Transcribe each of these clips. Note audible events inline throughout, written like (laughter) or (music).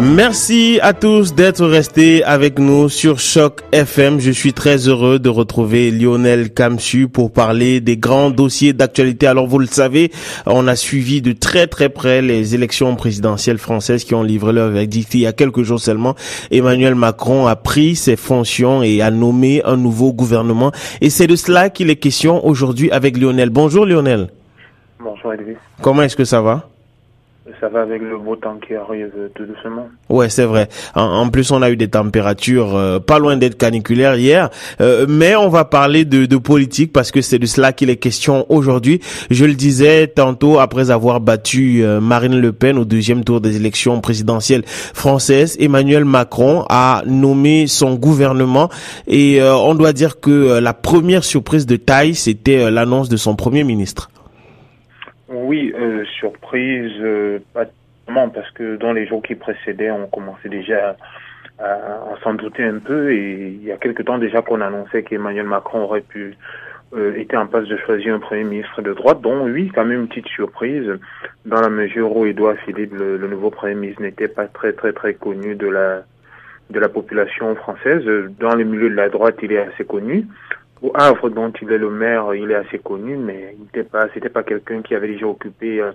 Merci à tous d'être restés avec nous sur Choc FM. Je suis très heureux de retrouver Lionel Kamsu pour parler des grands dossiers d'actualité. Alors vous le savez, on a suivi de très très près les élections présidentielles françaises qui ont livré leur verdict il y a quelques jours seulement. Emmanuel Macron a pris ses fonctions et a nommé un nouveau gouvernement. Et c'est de cela qu'il est question aujourd'hui avec Lionel. Bonjour Lionel. Bonjour Elvis. Comment est-ce que ça va? Ça va avec le beau temps qui arrive tout doucement. Ouais, c'est vrai. En, plus, on a eu des températures euh, pas loin d'être caniculaires hier. Euh, mais on va parler de, de politique parce que c'est de cela qu'il est question aujourd'hui. Je le disais tantôt après avoir battu euh, Marine Le Pen au deuxième tour des élections présidentielles françaises. Emmanuel Macron a nommé son gouvernement et on doit dire que la première surprise de taille, c'était l'annonce de son premier ministre. Oui, euh, surprise, euh, pas tellement, parce que dans les jours qui précédaient, on commençait déjà à, s'en douter un peu, et il y a quelque temps déjà qu'on annonçait qu'Emmanuel Macron aurait pu euh, en passe de choisir un premier ministre de droite, dont oui, quand même une petite surprise, dans la mesure où Edouard Philippe, le, le nouveau premier ministre, n'était pas très très très connu de la de la population française. Dans les milieux de la droite, il est assez connu au Havre dont il est le maire, il est assez connu, mais il n'était pas, c'était pas quelqu'un qui avait déjà occupé euh,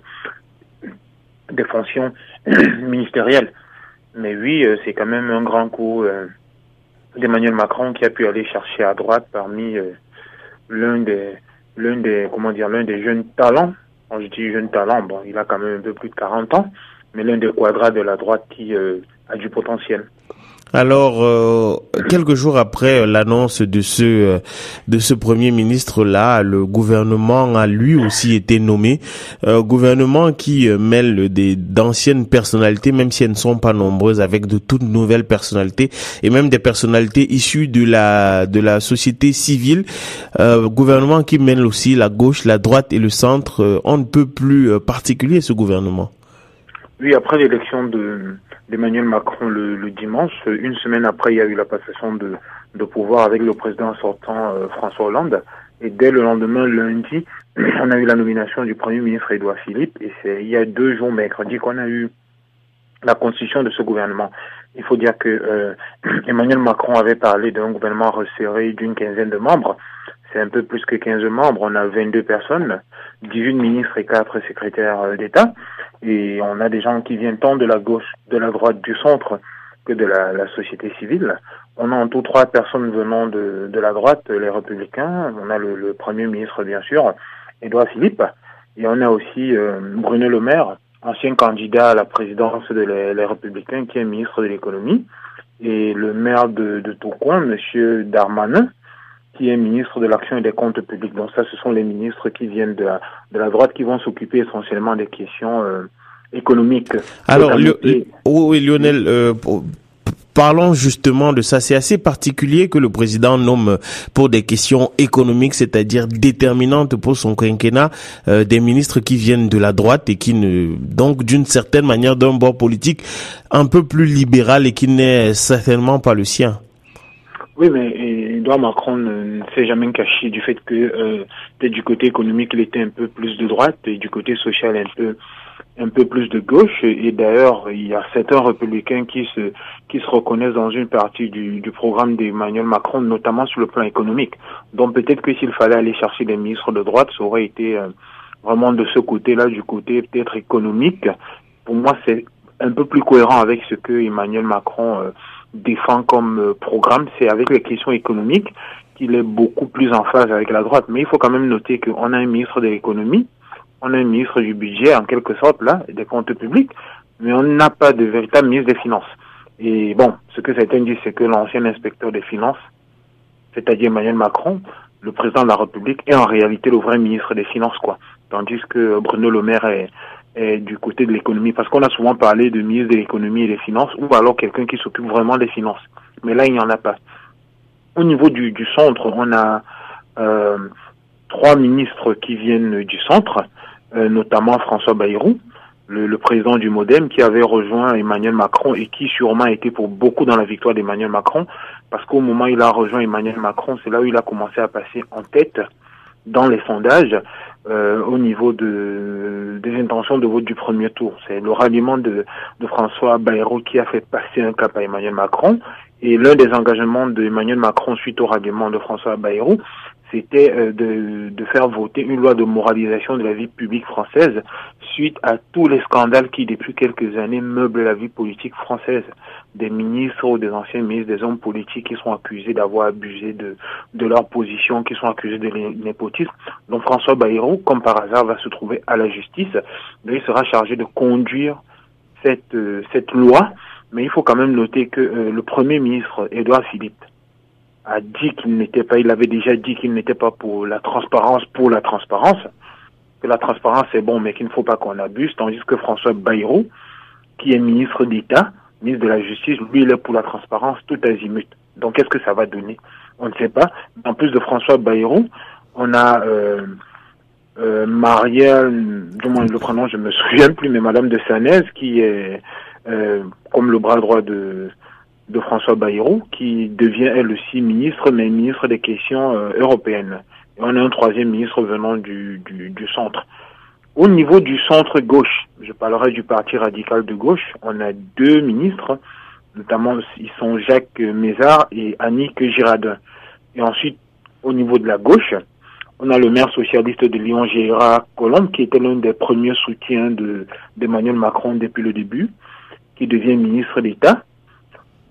des fonctions (clears throat) ministérielles. Mais oui, euh, c'est quand même un grand coup euh, d'Emmanuel Macron qui a pu aller chercher à droite parmi l'un des, l'un des, comment dire, l'un des jeunes talents. Quand je dis jeune talent, bon, il a quand même un peu plus de 40 ans, mais l'un des quadras de la droite qui a du potentiel. Alors, euh, quelques jours après l'annonce de ce euh, de ce premier ministre là, le gouvernement a lui aussi été nommé. Euh, gouvernement qui mêle des d'anciennes personnalités, même si elles ne sont pas nombreuses, avec de toutes nouvelles personnalités et même des personnalités issues de la de la société civile. gouvernement qui mêle aussi la gauche, la droite et le centre. on ne peut plus particulier ce gouvernement. Oui, après l'élection de d'Emmanuel Macron le, le, dimanche. Une semaine après, il y a eu la passation de, de pouvoir avec le président sortant euh, François Hollande. Et dès le lendemain, lundi, (clears throat) on a eu la nomination du Premier ministre Édouard Philippe. Et c'est il y a deux jours, mercredi, qu'on a eu la constitution de ce gouvernement. Il faut dire que euh, (clears throat) Emmanuel Macron avait parlé d'un gouvernement resserré d'une quinzaine de membres. C'est un peu plus que 15 membres. On a 22 personnes, 18 ministres et 4 secrétaires euh, d'État. Et on a des gens qui viennent tant de la gauche, de la droite, du centre que de la, la société civile. On a en tout trois personnes venant de, de la droite, les républicains. On a le, le, premier ministre, bien sûr, Édouard Philippe. Et on a aussi euh, Bruno Le Maire, ancien candidat à la présidence de les, républicains, qui est ministre de l'économie. Et le maire de, de Tourcoing, Monsieur Darmanin, qui est ministre de l'Action et des Comptes publics. Donc ça, ce sont les ministres qui viennent de la, de la droite qui vont s'occuper essentiellement des questions euh, économiques. Alors, oui, Lionel, euh, Parlons justement de ça. C'est assez particulier que le président nomme pour des questions économiques, c'est-à-dire déterminantes pour son quinquennat, euh, des ministres qui viennent de la droite et qui ne, donc d'une certaine manière d'un bord politique un peu plus libéral et qui n'est certainement pas le sien. Oui, mais Edouard Macron ne, s'est jamais caché du fait que euh, peut-être du côté économique, il était un peu plus de droite et du côté social un peu un peu plus de gauche. Et d'ailleurs, il y a certains républicains qui se qui se reconnaissent dans une partie du, du programme d'Emmanuel Macron, notamment sur le plan économique. Donc peut-être que s'il fallait aller chercher des ministres de droite, ça aurait été euh, vraiment de ce côté-là, du côté peut-être économique. Pour moi, c'est un peu plus cohérent avec ce que Emmanuel Macron euh, défend comme euh, programme, c'est avec les questions économiques qu'il est beaucoup plus en phase avec la droite. Mais il faut quand même noter qu'on a un ministre de l'économie, on a un ministre du budget en quelque sorte là, des comptes publics, mais on n'a pas de véritable ministre des Finances. Et bon, ce que certains disent, c'est que l'ancien inspecteur des Finances, c'est-à-dire Emmanuel Macron, le président de la République, est en réalité le vrai ministre des Finances, quoi. Tandis que Bruno Le Maire est, du côté de l'économie, parce qu'on a souvent parlé de ministre de l'économie et des finances, ou alors quelqu'un qui s'occupe vraiment des finances. Mais là, il n'y en a pas. Au niveau du, du centre, on a euh, trois ministres qui viennent du centre, euh, notamment François Bayrou, le, le, président du MoDem, qui avait rejoint Emmanuel Macron et qui sûrement a été pour beaucoup dans la victoire d'Emmanuel Macron, parce qu'au moment où il a rejoint Emmanuel Macron, c'est là où il a commencé à passer en tête dans les sondages euh, au niveau de, des intentions de vote du premier tour. C'est le ralliement de, de François Bayrou qui a fait passer un cap à Emmanuel Macron. Et l'un des engagements d'Emmanuel Macron suite au ralliement de François Bayrou, c'était euh, de, de, faire voter une loi de moralisation de la vie publique française suite à tous les scandales qui, depuis quelques années, meublent la vie politique française. Des ministres ou des anciens ministres, des hommes politiques qui sont accusés d'avoir abusé de, de leur position, qui sont accusés de népotisme. Donc François Bayrou, comme par hasard, va se trouver à la justice. Il sera chargé de conduire cette, euh, cette loi. Mais il faut quand même noter que euh, le Premier ministre, Édouard Philippe, a dit qu'il n'était pas, il avait déjà dit qu'il n'était pas pour la transparence, pour la transparence, que la transparence est bon, mais qu'il ne faut pas qu'on abuse, tandis que François Bayrou, qui est ministre d'État, ministre de la Justice, lui, il est pour la transparence tout azimut. Donc, qu'est-ce que ça va donner? On ne sait pas. En plus de François Bayrou, on a euh, euh, Marielle, du moins le prénom, je me souviens plus, mais Madame de Sanez, qui est euh, comme le bras droit de de François Bayrou, qui devient elle aussi ministre, mais ministre des questions euh, européennes. Et on a un troisième ministre venant du, du, centre. Au niveau du centre gauche, je parlerai du Parti radical de gauche, on a deux ministres, notamment ils sont Jacques Mézard et Annick Girardin. Et ensuite, au niveau de la gauche, on a le maire socialiste de Lyon, Gérard Colombe, qui était l'un des premiers soutiens d'Emmanuel Macron depuis le début, qui devient ministre d'État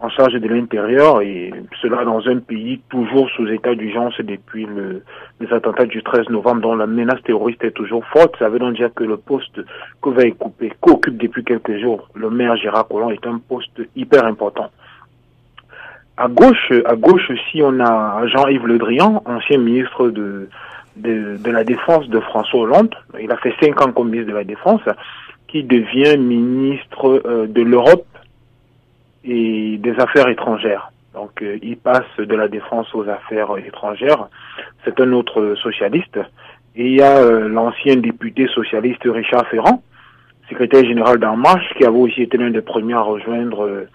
en charge de l'intérieur et cela dans un pays toujours sous état d'urgence depuis le, les attentats du 13 novembre dont la menace terroriste est toujours forte. Ça veut donc dire que le poste que va occuper, qu'occupe depuis quelques jours le maire Gérard Collomb est un poste hyper important. À gauche, à gauche aussi, on a Jean-Yves Le Drian, ancien ministre de, de, de, la Défense de François Hollande. Il a fait cinq ans comme ministre de la Défense, qui devient ministre euh, de l'Europe et des affaires étrangères. Donc euh, il passe de la défense aux affaires étrangères. C'est un autre socialiste. Et il y a euh, l'ancien député socialiste Richard Ferrand, secrétaire général d'En Marche, qui avait aussi été l'un des premiers à rejoindre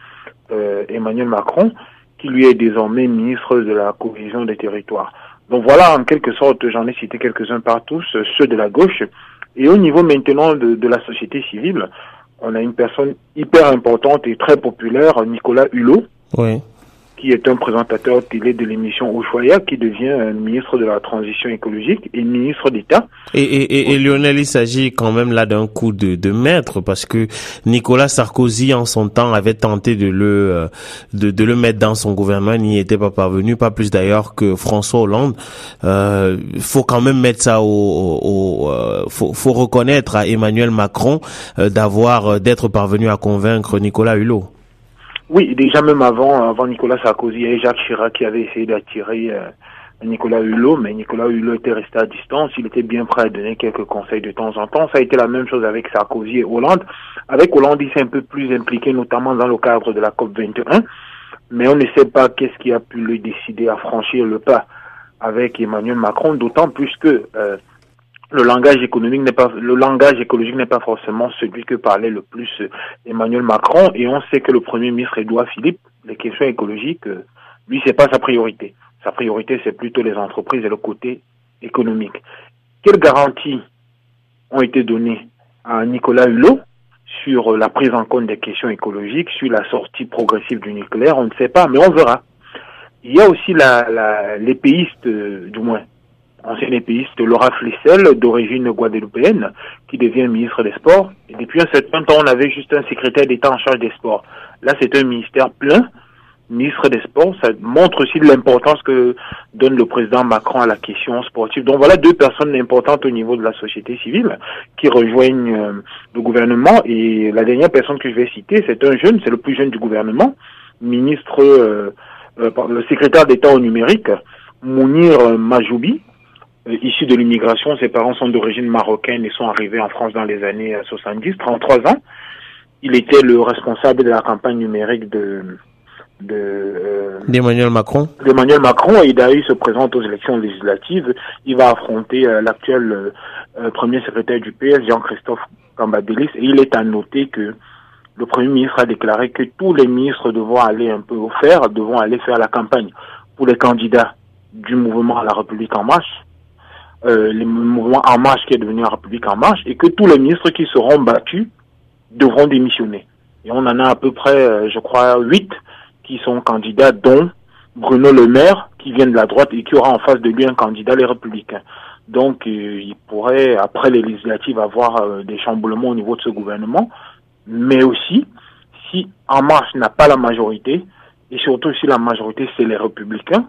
euh, Emmanuel Macron, qui lui est désormais ministre de la cohésion des territoires. Donc voilà, en quelque sorte, j'en ai cité quelques-uns par tous, ceux de la gauche. Et au niveau maintenant de, de la société civile, on a une personne hyper importante et très populaire, Nicolas Hulot. Oui qui est un présentateur télé de l'émission Ushuaïa, qui devient ministre de la transition écologique et ministre d'État. Et, et, et, Lionel, il s'agit quand même là d'un coup de, de maître, parce que Nicolas Sarkozy, en son temps, avait tenté de le, euh, de, de le mettre dans son gouvernement, n'y était pas parvenu, pas plus d'ailleurs que François Hollande. Euh, faut quand même mettre ça au, au, euh, faut, faut reconnaître à Emmanuel Macron euh, d'avoir, d'être parvenu à convaincre Nicolas Hulot. Oui, déjà même avant, avant Nicolas Sarkozy et Jacques Chirac qui avaient essayé d'attirer euh, Nicolas Hulot, mais Nicolas Hulot était resté à distance. Il était bien prêt à donner quelques conseils de temps en temps. Ça a été la même chose avec Sarkozy et Hollande. Avec Hollande, il s'est un peu plus impliqué, notamment dans le cadre de la COP 21. Mais on ne sait pas qu'est-ce qui a pu le décider à franchir le pas avec Emmanuel Macron, d'autant plus que euh, le langage économique n'est pas le langage écologique n'est pas forcément celui que parlait le plus Emmanuel Macron et on sait que le premier ministre Edouard Philippe les questions écologiques euh, lui c'est pas sa priorité. Sa priorité c'est plutôt les entreprises et le côté économique. Quelles garanties ont été données à Nicolas Hulot sur la prise en compte des questions écologiques sur la sortie progressive du nucléaire? On ne sait pas mais on verra. Il y a aussi la, la l'épéiste euh, du moins ancien épéiste Laura Flissel, d'origine guadeloupéenne, qui devient ministre des Sports. Et depuis un certain temps, on avait juste un secrétaire d'État en charge des sports. Là, c'est un ministère plein, ministre des Sports. Ça montre aussi l'importance que donne le président Macron à la question sportive. Donc voilà deux personnes importantes au niveau de la société civile qui rejoignent euh, le gouvernement. Et la dernière personne que je vais citer, c'est un jeune, c'est le plus jeune du gouvernement, ministre, euh, euh, le secrétaire d'État au numérique, Mounir Majoubi, euh, issu de l'immigration. Ses parents sont d'origine marocaine et sont arrivés en France dans les années 70, euh, 33 ans. Il était le responsable de la campagne numérique de de euh, d'Emmanuel Macron. D'Emmanuel Macron et d'ailleurs il se présente aux élections législatives. Il va affronter l'actuel premier secrétaire du PS, Jean-Christophe Cambadélis, et il est à noter que le Premier ministre a déclaré que tous les ministres devront aller un peu au fer, devront aller faire la campagne pour les candidats du mouvement à la République en marche euh, le mouvement En Marche qui est devenu la République En Marche et que tous les ministres qui seront battus devront démissionner. Et on en a à peu près, euh, je crois, huit qui sont candidats, dont Bruno Le Maire, qui vient de la droite et qui aura en face de lui un candidat, les Républicains. Donc, euh, il pourrait, après les législatives, avoir euh, des chamboulements au niveau de ce gouvernement. Mais aussi, si En Marche n'a pas la majorité, et surtout si la majorité c'est les Républicains,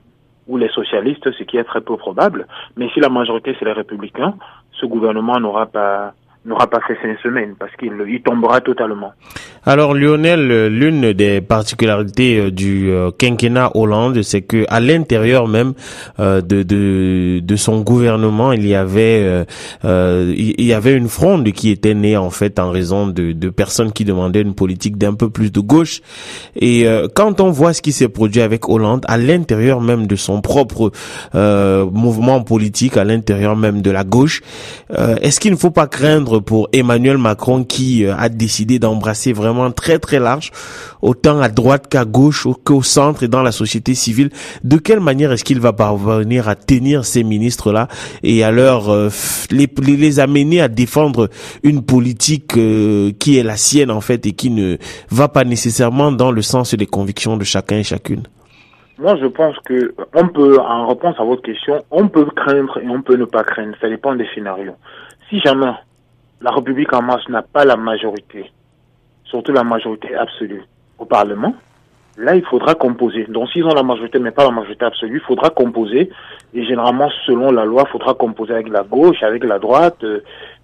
ou les socialistes, ce qui est très peu probable, mais si la majorité c'est les Républicains, ce gouvernement n'aura pas n'aura pas fait cinq semaines parce qu'il il tombera totalement. Alors Lionel, l'une des particularités euh, du euh, quinquennat Hollande, c'est que à l'intérieur même euh, de, son gouvernement, il y avait une fronde qui était née en fait en raison de personnes qui demandaient une politique d'un peu plus de gauche. Et quand on voit ce qui s'est produit avec Hollande à l'intérieur même de son propre mouvement politique, à l'intérieur même de la gauche, est-ce qu'il ne faut pas craindre pour Emmanuel Macron qui euh, a décidé d'embrasser vraiment très très large, autant à droite qu'à gauche, qu'au centre et dans la société civile. De quelle manière est-ce qu'il va parvenir à tenir ces ministres-là et à leur euh, les, les amener à défendre une politique euh, qui est la sienne en fait et qui ne va pas nécessairement dans le sens des convictions de chacun et chacune? Moi, je pense que on peut, en réponse à votre question, on peut craindre et on peut ne pas craindre. Ça dépend des scénarios. Si jamais la République en marche n'a pas la majorité, surtout la majorité absolue au Parlement, là, il faudra composer. Donc, s'ils ont la majorité, mais pas la majorité absolue, il faudra composer. Et généralement, selon la loi, il faudra composer avec la gauche, avec la droite. Euh,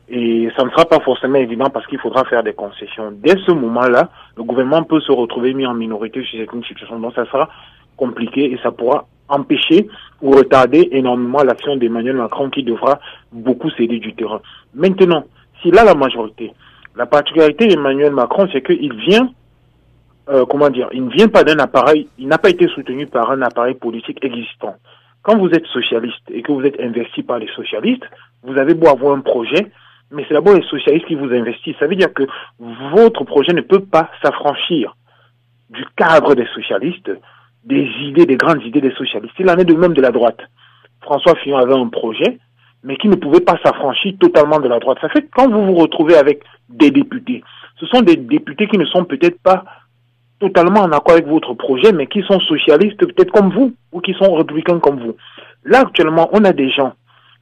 et ça ne sera pas forcément évident parce qu'il faudra faire des concessions. Dès ce moment-là, le gouvernement peut se retrouver mis en minorité sur certaines situations. Donc, ça sera compliqué et ça pourra empêcher ou retarder énormément l'action d'Emmanuel Macron qui devra beaucoup céder du terrain. Maintenant, s'il a la majorité, la particularité d'Emmanuel Macron, c'est qu'il vient, euh, comment dire, il ne vient pas d'un appareil, il n'a pas été soutenu par un appareil politique existant. Quand vous êtes socialiste et que vous êtes investi par les socialistes, vous avez beau avoir un projet, mais c'est d'abord les socialistes qui vous investissent. Ça veut dire que votre projet ne peut pas s'affranchir du cadre des socialistes, des idées, des grandes idées des socialistes. Il en est de même de la droite. François Fillon avait un projet, mais qui ne pouvait pas s'affranchir totalement de la droite. Ça fait quand vous vous retrouvez avec des députés, ce sont des députés qui ne sont peut-être pas totalement en accord avec votre projet, mais qui sont socialistes peut-être comme vous, ou qui sont républicains comme vous. Là, actuellement, on a des gens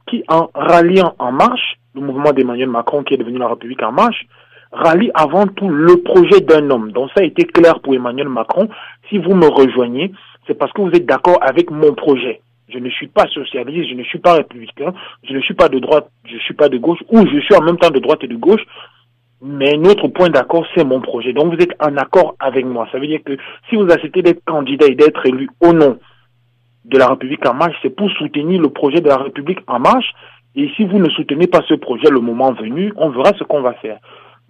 qui, en ralliant En Marche, le mouvement d'Emmanuel Macron qui est devenu la République En Marche, rallient avant tout le projet d'un homme. Donc ça a été clair pour Emmanuel Macron. Si vous me rejoignez, c'est parce que vous êtes d'accord avec mon projet. Je ne suis pas socialiste, je ne suis pas républicain, je ne suis pas de droite, je ne suis pas de gauche, ou je suis en même temps de droite et de gauche. Mais notre point d'accord, c'est mon projet. Donc vous êtes en accord avec moi. Ça veut dire que si vous acceptez d'être candidat et d'être élu au nom de la République en marche, c'est pour soutenir le projet de la République en marche. Et si vous ne soutenez pas ce projet le moment venu, on verra ce qu'on va faire.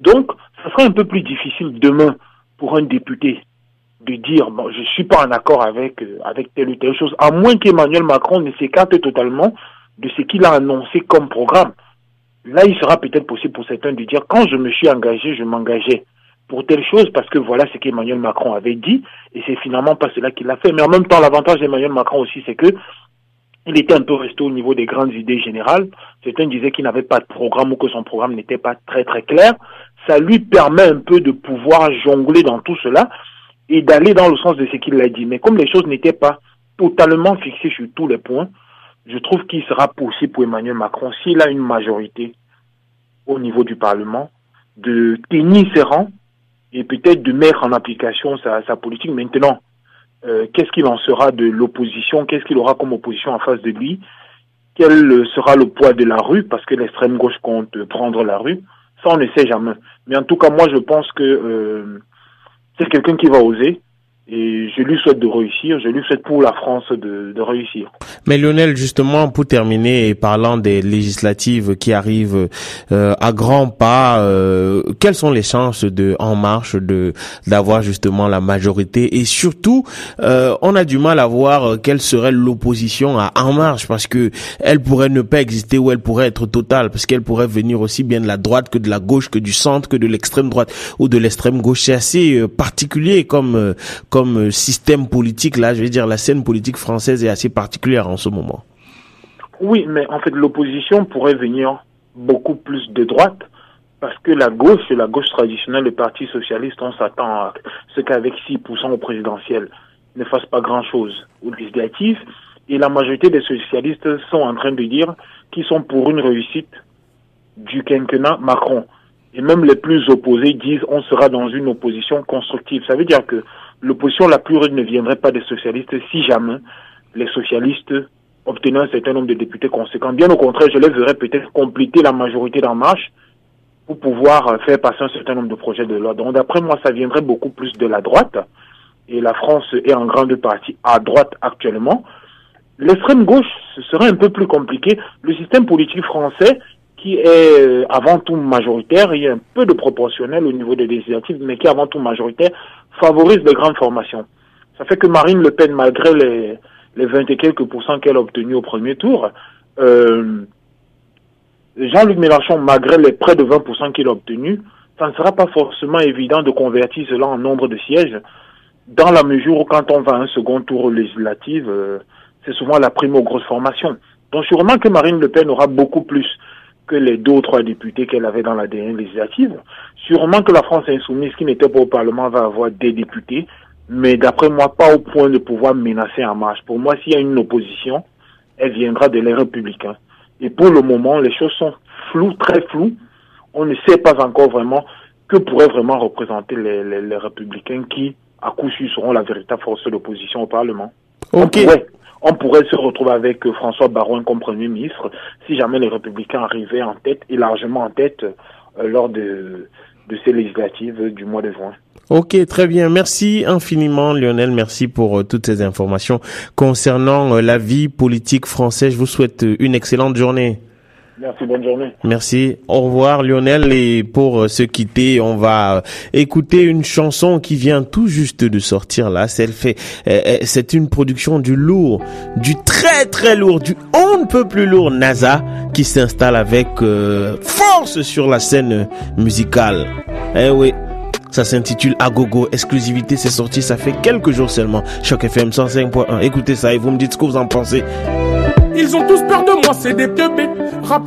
Donc, ça sera un peu plus difficile demain pour un député de dire bon, je suis pas en accord avec euh, avec telle ou telle chose, à moins qu'Emmanuel Macron ne s'écarte totalement de ce qu'il a annoncé comme programme. Là, il sera peut-être possible pour certains de dire quand je me suis engagé, je m'engageais pour telle chose parce que voilà ce qu'Emmanuel Macron avait dit et c'est finalement pas cela qu'il a fait. Mais en même temps, l'avantage d'Emmanuel Macron aussi, c'est que il était un peu resté au niveau des grandes idées générales. Certains disaient qu'il n'avait pas de programme ou que son programme n'était pas très très clair. Ça lui permet un peu de pouvoir jongler dans tout cela et d'aller dans le sens de ce qu'il a dit. Mais comme les choses n'étaient pas totalement fixées sur tous les points, je trouve qu'il sera possible pour Emmanuel Macron, s'il a une majorité au niveau du Parlement, de tenir ses rangs et peut-être de mettre en application sa, politique. Maintenant, euh, qu'est-ce qu'il en sera de l'opposition? Qu'est-ce qu'il aura comme opposition en face de lui? Quel sera le poids de la rue? Parce que l'extrême gauche compte prendre la rue. Ça, on ne sait jamais. Mais en tout cas, moi, je pense que euh, c'est quelqu'un qui va oser. Et je lui souhaite de réussir, je lui souhaite pour la France de, de réussir. Mais Lionel, justement, pour terminer, et parlant des législatives qui arrivent euh, à grands pas, euh, quelles sont les chances de En Marche de d'avoir justement la majorité? Et surtout, euh, on a du mal à voir quelle serait l'opposition à En Marche, parce que elle pourrait ne pas exister ou elle pourrait être totale, parce qu'elle pourrait venir aussi bien de la droite que de la gauche, que du centre, que de l'extrême droite ou de l'extrême gauche. C'est assez particulier comme comme système politique là, je vais dire la scène politique française est assez particulière en ce moment. Oui, mais en fait, l'opposition pourrait venir beaucoup plus de droite parce que la gauche, la gauche traditionnelle, le Parti socialiste, on s'attend à ce qu'avec 6% au présidentiel ne fasse pas grand-chose aux législatives. Et la majorité des socialistes sont en train de dire qu'ils sont pour une réussite du quinquennat Macron. Et même les plus opposés disent on sera dans une opposition constructive. Ça veut dire que l'opposition la plus rude ne viendrait pas des socialistes si jamais les socialistes obtenaient un certain nombre de députés conséquents. Bien au contraire, je les verrais peut-être compléter la majorité d'En Marche pour pouvoir faire passer un certain nombre de projets de loi. Donc d'après moi, ça viendrait beaucoup plus de la droite. Et la France est en grande partie à droite actuellement. L'extrême gauche, ce serait un peu plus compliqué. Le système politique français, qui est euh, avant tout majoritaire, il y a un peu de proportionnel au niveau des législatives, mais qui est avant tout majoritaire, favorise les grandes formations. Ça fait que Marine Le Pen, malgré les, les 20 et quelques pourcents qu'elle a obtenus au premier tour, euh, Jean-Luc Mélenchon, malgré les près de 20% qu'il a obtenus, ça ne sera pas forcément évident de convertir cela en nombre de sièges, dans la mesure où quand on va à un second tour législatif, euh, c'est souvent la prime aux grosses formations. Donc sûrement que Marine Le Pen aura beaucoup plus que les deux ou trois députés qu'elle avait dans la dernière législative. Sûrement que la France insoumise, qui n'était pas au Parlement, va avoir des députés, mais d'après moi, pas au point de pouvoir menacer en marche. Pour moi, s'il y a une opposition, elle viendra de les républicains. Et pour le moment, les choses sont floues, très floues. On ne sait pas encore vraiment que pourraient vraiment représenter les, les, les républicains qui, à coup sûr, seront la véritable force d'opposition au Parlement. Ok. On pourrait, se retrouver avec François Barouin comme Premier ministre si jamais les républicains arrivaient en tête et largement en tête euh, lors de, ces législatives du mois de juin. Ok, très bien. Merci infiniment, Lionel. Merci pour euh, toutes ces informations concernant euh, la vie politique française. Je vous souhaite une excellente journée. Merci, bonne journée. Merci. Au revoir, Lionel. Et pour euh, se quitter, on va euh, écouter une chanson qui vient tout juste de sortir là. C'est fait, euh, c'est une production du lourd, du très très lourd, du on ne peut plus lourd NASA qui s'installe avec euh, force sur la scène musicale. Eh oui. Ça s'intitule Agogo, exclusivité, c'est sorti, ça fait quelques jours seulement. Choc FM 105.1. Écoutez ça et vous me dites ce que vous en pensez. Ils ont tous peur de moi, c'est des teubés.